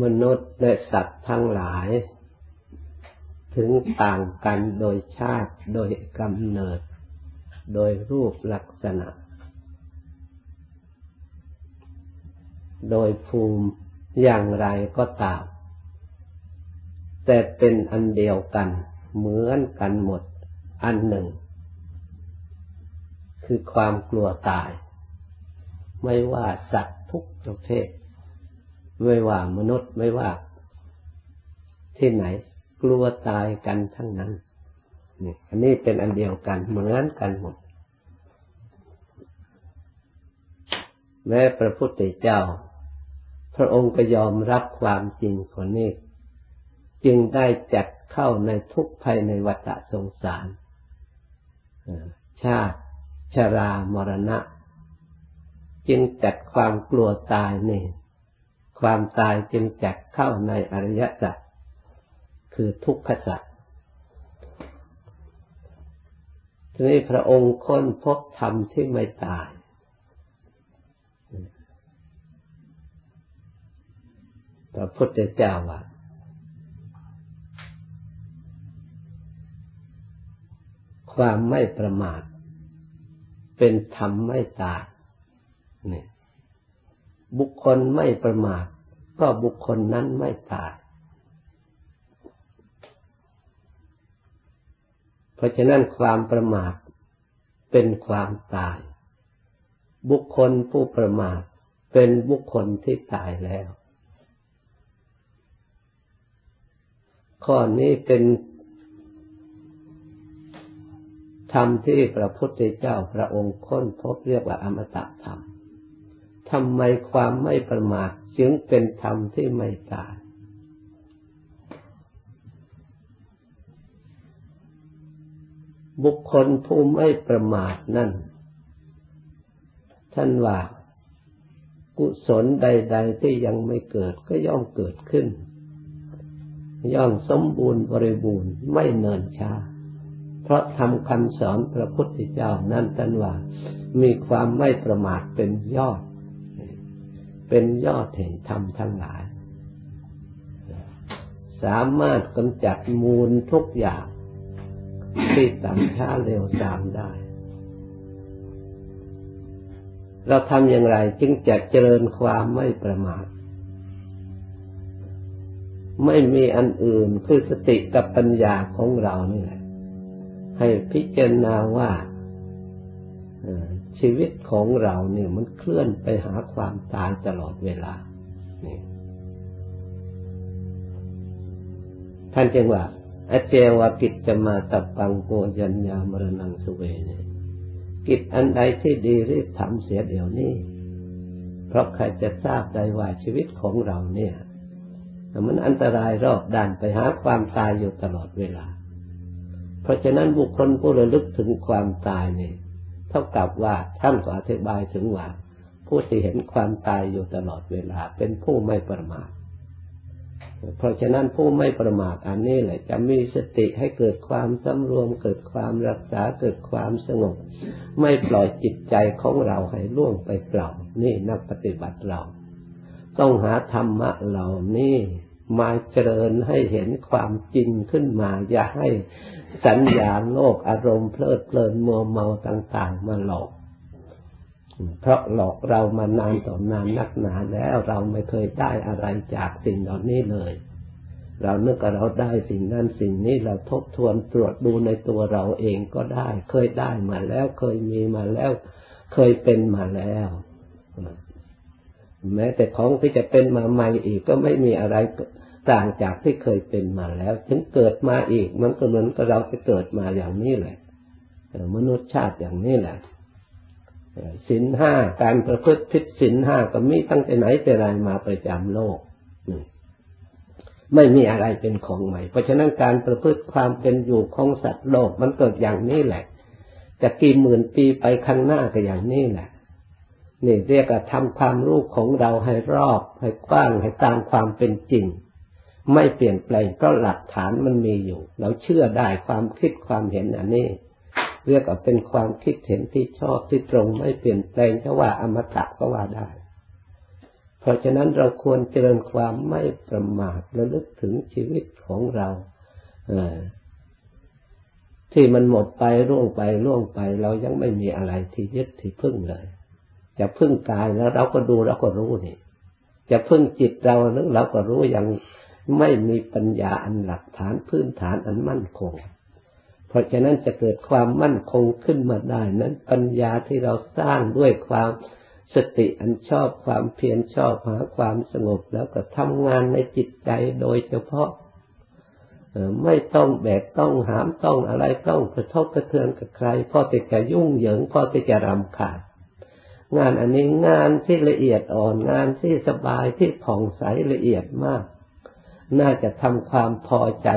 มนุษย์และสัตว์ทั้งหลาย ถึงต่างกันโดยชาติโดยกำเนิด โดยรูปลักษณะ โดยภูมิอย่างไรก็ตาม แต่เป็นอันเดียวกัน เหมือนกันหมดอันหนึ่ง คือความกลัวตาย ไม่ว่าสัตว์ทุกประเภท ไม่ว่ามนุษย์ไม่ว่า ที่ไหน กลัวตายกันทั้งนั้นนี่อันนี้เป็นอันเดียวกันเหมือนกันหมด แม้พระพุทธเจ้า พระองค์ก็ยอมรับความจริงคนนี้ จึงได้จัดเข้าในทุกภัยในวัฏสงสารชาติชรามรณะ จึงจัดความกลัวตายนี่ ความตายจึงจัดเข้าในอริยสัจคือทุกขสัจทีนี้พระองค์ค้นพบธรรมที่ไม่ตาย พระพุทธเจ้าว่าความไม่ประมาท เป็นธรรมไม่ตายนี่ บุคคลไม่ประมาทก็บุคคลนั้นไม่ตาย เพราะฉะนั้นความประมาทเป็นความตาย บุคคลผู้ประมาทเป็นบุคคลที่ตายแล้ว ข้อนี้เป็นธรรมที่พระพุทธเจ้าพระองค์ค้นพบเรียกว่าอมตะธรรม ทำไมความไม่ประมาทจึงเป็นธรรมที่ไม่ตาย บุคคลผู้ไม่ประมาทนั่น ท่านว่า กุศลใด ๆ ที่ยังไม่เกิดก็ย่อมเกิดขึ้น ย่อมสมบูรณ์บริบูรณ์ไม่เนินช้าเพราะทำคำสอนพระพุทธเจ้านั่นท่านว่า มีความไม่ประมาทเป็นยอด เป็นยอดแห่งธรรมทั้งหลาย สามารถกำจัดมูลทุกอย่างที่ต่ำช้าเร็วสามได้ เราทำอย่างไรจึงจะเจริญความไม่ประมาท ไม่มีอันอื่นคือสติกับปัญญาของเรานี่แหละให้พิจารณาว่า ชีวิตของเราเนี่ยมันเคลื่อนไปหาความตายตลอดเวลานี่ท่านจึงว่าอเจวากิจจะมาตับปังโกยัญญามรณังสุเวเนี่ยกิจอันใดที่ดีรีบทำเสียเดี๋ยวนี้ เพราะใครจะทราบได้ว่าชีวิตของเราเนี่ยมันอันตรายรอบด้านไปหาความตายอยู่ตลอดเวลา เพราะฉะนั้นบุคคลผู้ระลึกถึงความตายเนี่ย เท่ากับว่าท่านก็อธิบายถึงว่าผู้ที่เห็นความตายอยู่ตลอดเวลาเป็นผู้ไม่ประมาทเพราะฉะนั้นผู้ไม่ประมาทอันนี้แหละจะมีสติให้เกิดความสำรวม เกิดความรักษาเกิดความสงบ ไม่ปล่อยจิตใจของเราให้ล่วงไปเปล่า นี่นักปฏิบัติเรา ต้องหาธรรมะเหล่านี้มาเจริญให้เห็นความจริงขึ้นมา อย่าให้ สัญญาโลกอารมณ์เพลิดเพลินมัวเมาต่าง ๆ มาหลอก เพราะหลอกเรามานานต่อนานนักหนาแล้วเราไม่เคยได้อะไรจากสิ่งเหล่านี้เลย เราเนื่อเราได้สิ่งนั้นสิ่งนี้เราทบทวนตรวจดูในตัวเราเองก็ได้ เคยได้มาแล้ว เคยมีมาแล้ว เคยเป็นมาแล้วแม้แต่ของที่จะเป็นมาใหม่อีกก็ไม่มีอะไร ต่างจากที่เคยเป็นมาแล้วถึงเกิดมาอีก มันก็เหมือนกับเราจะเกิดมาอย่างนี้แหละมนุษย์ชาติอย่างนี้แหละสินห้าการประพฤติพิสินห้าก็มีตั้งแต่ไหนแต่ไรมาประจำโลกไม่มีอะไรเป็นของใหม่ เพราะฉะนั้นการประพฤติความเป็นอยู่ของสัตว์โลกมันเกิดอย่างนี้แหละ จะกี่หมื่นปีไปข้างหน้าก็อย่างนี้แหละ นี่เรียกว่าทำความรู้ของเราให้รอบให้กว้างให้ตามความเป็นจริง ไม่เปลี่ยนแปลงก็หลักฐานมันมีอยู่ เราเชื่อได้ความคิดความเห็นอันนี้ เรียกว่าเป็นความคิดเห็นที่ชอบที่ตรงไม่เปลี่ยนแปลงจะว่าอมตะก็ว่าได้ เพราะฉะนั้นเราควรเจริญความไม่ประมาทระลึกถึงชีวิตของเราที่มันหมดไปร่วงไปร่วงไป เรายังไม่มีอะไรที่ยึดที่พึ่งเลยจะพึ่งกายแล้วเราก็ดูเราก็รู้นี่จะพึ่งจิตเราแล้วเราก็รู้อยัง ไม่มีปัญญาอันหลักฐานพื้นฐานอันมั่นคง เพราะฉะนั้นจะเกิดความมั่นคงขึ้นมาได้นั้นปัญญาที่เราสร้างด้วยความสติอันชอบความเพียรชอบหาความสงบแล้วก็ทำงานในจิตใจโดยเฉพาะไม่ต้องแบกต้องหามต้องอะไรต้องกระทบกระเทือนกับใครพอติจะยุ่งเหยิงพอติจะรำขาดงานอันนี้งานที่ละเอียดอ่อนงานที่สบายที่ผ่องใสละเอียดมาก น่าจะทำความพอใจ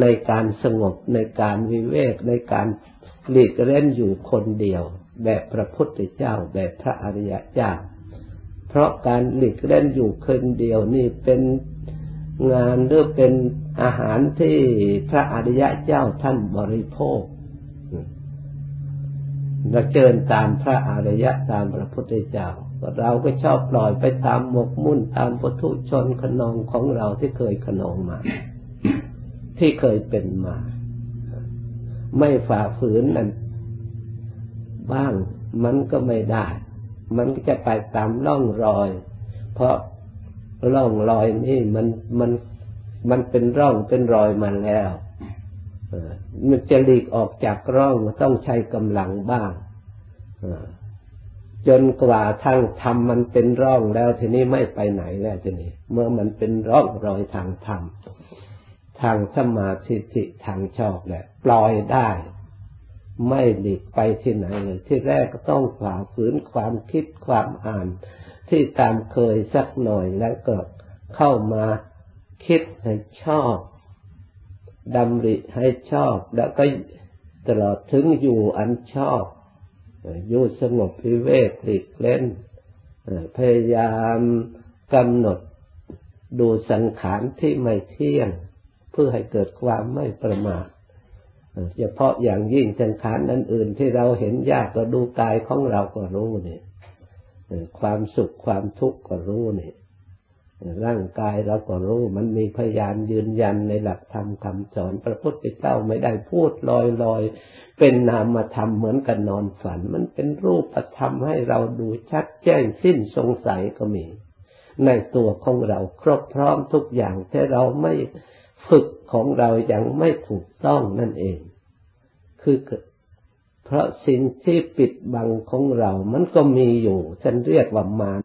ในการสงบในการวิเวกในการหลีกเล่นอยู่คนเดียว แบบพระพุทธเจ้าแบบพระอริยเจ้า เพราะการหลีกเล่นอยู่คนเดียวนี่เป็นงานหรือเป็นอาหารที่พระอริยะเจ้าท่านบริโภคเราเจิญตามพระอริยะตามพระพุทธเจ้า เราก็ชอบปล่อยไปตามหมกมุ่นตามปุถุชนขนองของเราที่เคยขนองมา ที่เคยเป็นมา ไม่ฝ่าฝืนนั่นบ้างมันก็ไม่ได้ มันก็จะไปตามล่องรอย เพราะร่องรอยนี่มันมันมันเป็นร่องเป็นรอยมาแล้วมันจะหลีกออกจากร่องต้องใช้กำลังบ้าง จนกว่าทางธรรมมันเป็นร่องแล้วทีนี้ไม่ไปไหนแล้วทีนี้ เมื่อมันเป็นร่องรอยทางธรรมทางสมาธิทางชอบแหละปล่อยได้ ไม่หลีกไปที่ไหนเลยที่แรกก็ต้องฝ่าฝืนความคิดความอ่าน ที่ตามเคยสักหน่อยแล้วก็เข้ามาคิดให้ชอบดำริให้ชอบแล้วก็ตลอดถึงอยู่อันชอบ อยู่สงบพิเวกหลีกเล่นพยายามกำหนดดูสังขารที่ไม่เที่ยง เพื่อให้เกิดความไม่ประมาทเฉพาะอย่างยิ่งสังขารนั้นอื่นที่เราเห็นยากก็ดูกายของเราก็รู้เนี่ยความสุขความทุกข์ก็รู้นี่ร่างกายเราก็รู้มันมีพยานยืนยันในหลักธรรมคำสอน พระพุทธเจ้าไม่ได้พูดลอยลอย เป็นนามธรรมเหมือนกันนอนฝัน มันเป็นรูปธรรมให้เราดูชัดแจ้งสิ้นสงสัยก็มี ในตัวของเราครบพร้อมทุกอย่างแต่เราไม่ฝึกของเรายังไม่ถูกต้องนั่นเอง คือเพราะสิ่งที่ปิดบังของเรา มันก็มีอยู่ฉันเรียกว่ามาร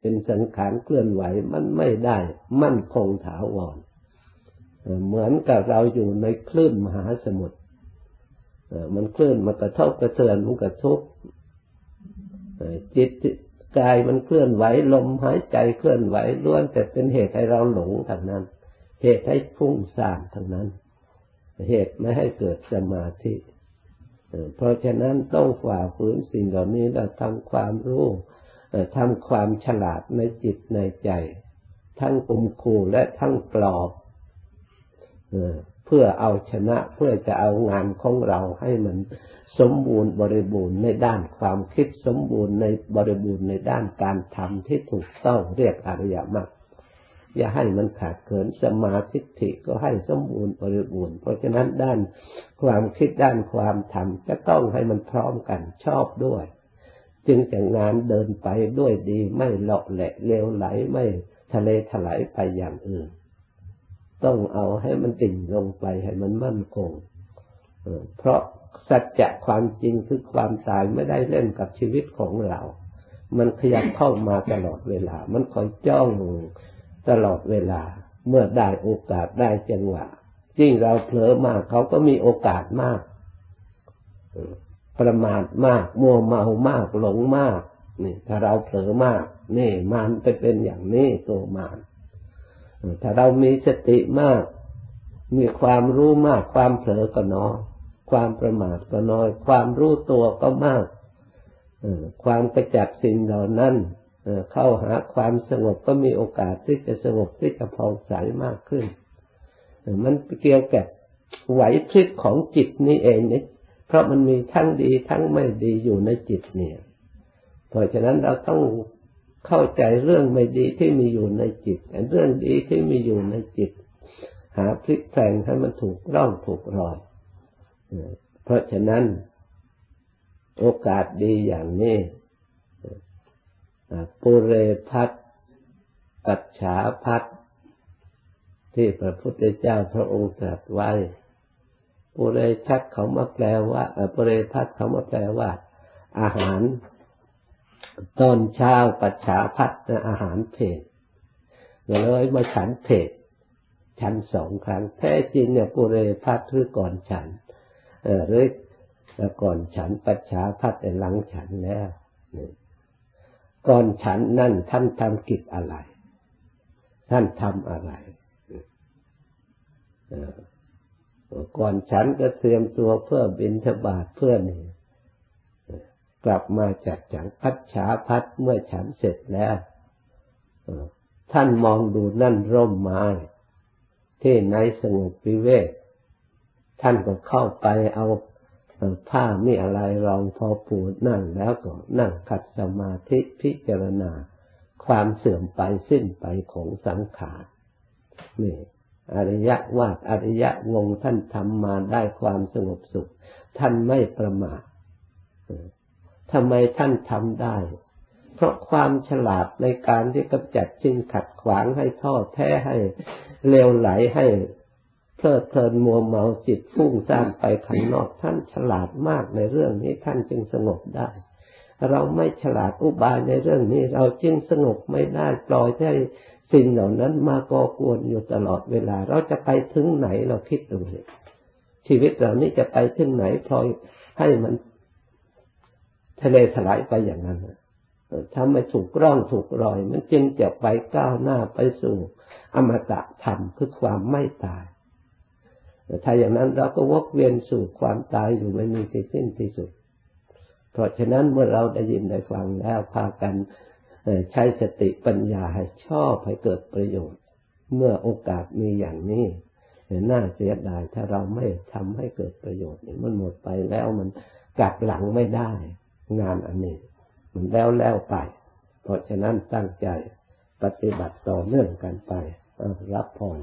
เป็นสังขารเคลื่อนไหวมันไม่ได้ มั่นคงถาวร เหมือนกับเราอยู่ในคลื่นมหาสมุทร มันเคลื่อนมากระทบกระเทือนมันกระทบจิตกายมันเคลื่อนไหวลมหายใจเคลื่อนไหวล้วนแต่เป็นเหตุให้เราหลงทางนั้น เหตุให้ฟุ้งซ่านทางนั้น เหตุไม่ให้เกิดสมาธิเพราะฉะนั้นต้องฝ่าฝืนสิ่งเหล่านี้และทำความรู้ทำความฉลาดในจิตในใจ ทั้งกุมคูและทั้งปลอบ พื่อเอาชนะเพื่อจะเอางานของเราให้มันสมบูรณ์บริบูรณ์ในด้านความคิดสมบูรณ์ในบริบูรณ์ในด้านการทำที่ถูกต้องเรียกอริยมรรคอย่าให้มันขาดเกินสมาธิก็ให้สมบูรณ์บริบูรณ์เพราะฉะนั้นด้านความคิดด้านความทำจะต้องให้มันพร้อมกันชอบด้วย จึงจะงานเดินไปด้วยดีไม่เลาะแหละเลวไหลไม่ทะเลถลายไปอย่างอื่น ต้องเอาให้มันติ่งลงไปให้มันมั่นคงเพราะสัจจะความจริงคือความตายไม่ได้เล่นกับชีวิตของเรา มันขยับเข้ามาตลอดเวลา มันคอยจ้องตลอดเวลา เมื่อได้โอกาสได้จังหวะยิ่งเราเผลอมากเขาก็มีโอกาสมาก ประมาทมาก มัวเมามากหลงมาก นี่ ถ้าเราเผลอมาก นี่ มันไปเป็นอย่างนี้ตัวมาน ถ้าเรามีสติมาก มีความรู้มาก ความเผลอก็น้อย ความประมาทก็น้อย ความรู้ตัวก็มาก ความกระจัดสิ่งเหล่านั้นเข้าหาความสงบก็มีโอกาสที่จะสงบที่จะพองใสมากขึ้น มันเกี่ยวกับไหวพริบของจิตนี่เองเนี่ยเพราะมันมีทั้งดีทั้งไม่ดีอยู่ในจิตเนี่ย เพราะฉะนั้นเราต้อง เข้าใจเรื่องไม่ดีที่มีอยู่ในจิตเรื่องดีที่มีอยู่ในจิต หาพลิกแปลงให้มันถูกร่องถูกรอย เพราะฉะนั้น โอกาสดีอย่างนี้ปุเรพัทปัจฉาพัทที่พระพุทธเจ้าพระองค์ตรัสไว้ปุเรชัดเขามาแปลว่าปุเรพัทเขามาแปลว่า อาหาร ตอนเช้าปัจฉาพัดอาหารเพศเลยมาฉันเพศฉันสองครั้งแท้จริงเนี่ยปุเรพัดคือก่อนฉันเออหรือก่อนฉันปัจฉาพัดแต่หลังฉันแล้วก่อนฉันนั่นท่านทำกิจอะไร ท่านทำอะไรก่อนฉันก็เตรียมตัวเพื่อบินทบาทเพื่อนี่ กลับมาจากจังพัดฉาพัดเมื่อฉันเสร็จแล้วท่านมองดูนั่นร่มไม้ที่ในสงบวิเวก ท่านก็เข้าไปเอาผ้ามีอะไรรองพอปูนั่งแล้วก็นั่งขัดสมาธิพิจารณา ความเสื่อมไปสิ้นไปของสังขารนี่อริยะว่าอริยะงงท่านทำมาได้ความสงบสุข ท่านไม่ประมาท ทำไมท่านทำได้ เพราะความฉลาดในการที่กำจัดสิ่งขัดขวางให้ท่อแท้ให้เลวไหลให้เพลิดเพลินมัวเมาจิตฟุ้งซ่านไปข้างนอกท่านฉลาดมากในเรื่องนี้ท่านจึงสงบได้ เราไม่ฉลาดอุบายในเรื่องนี้ เราจึงสงบไม่ได้ปล่อยให้สิ่งเหล่านั้นมาก่อกวนอยู่ตลอดเวลา เราจะไปถึงไหนเราคิดดูเลยชีวิตเรานี้จะไปถึงไหนพลอยให้มัน ทะเลถลายไปอย่างนั้นถ้าไม่ถูกร่องถูกรอย มันจึงจะไปก้าวหน้าไปสู่อมตะธรรมคือความไม่ตายถ้าอย่างนั้นเราก็วกเวียนสู่ความตายอยู่ไม่มีที่สิ้นที่สุด เพราะฉะนั้นเมื่อเราได้ยินได้ฟังแล้วพากันใช้สติปัญญาให้ชอบให้เกิดประโยชน์ เมื่อโอกาสมีอย่างนี้น่าเสียดายถ้าเราไม่ทำให้เกิดประโยชน์มันหมดไปแล้วมันกลับหลังไม่ได้ งานอันนี้ มันแล้วแล้วไป เพราะฉะนั้นตั้งใจปฏิบัติต่อเนื่องกันไปรับพร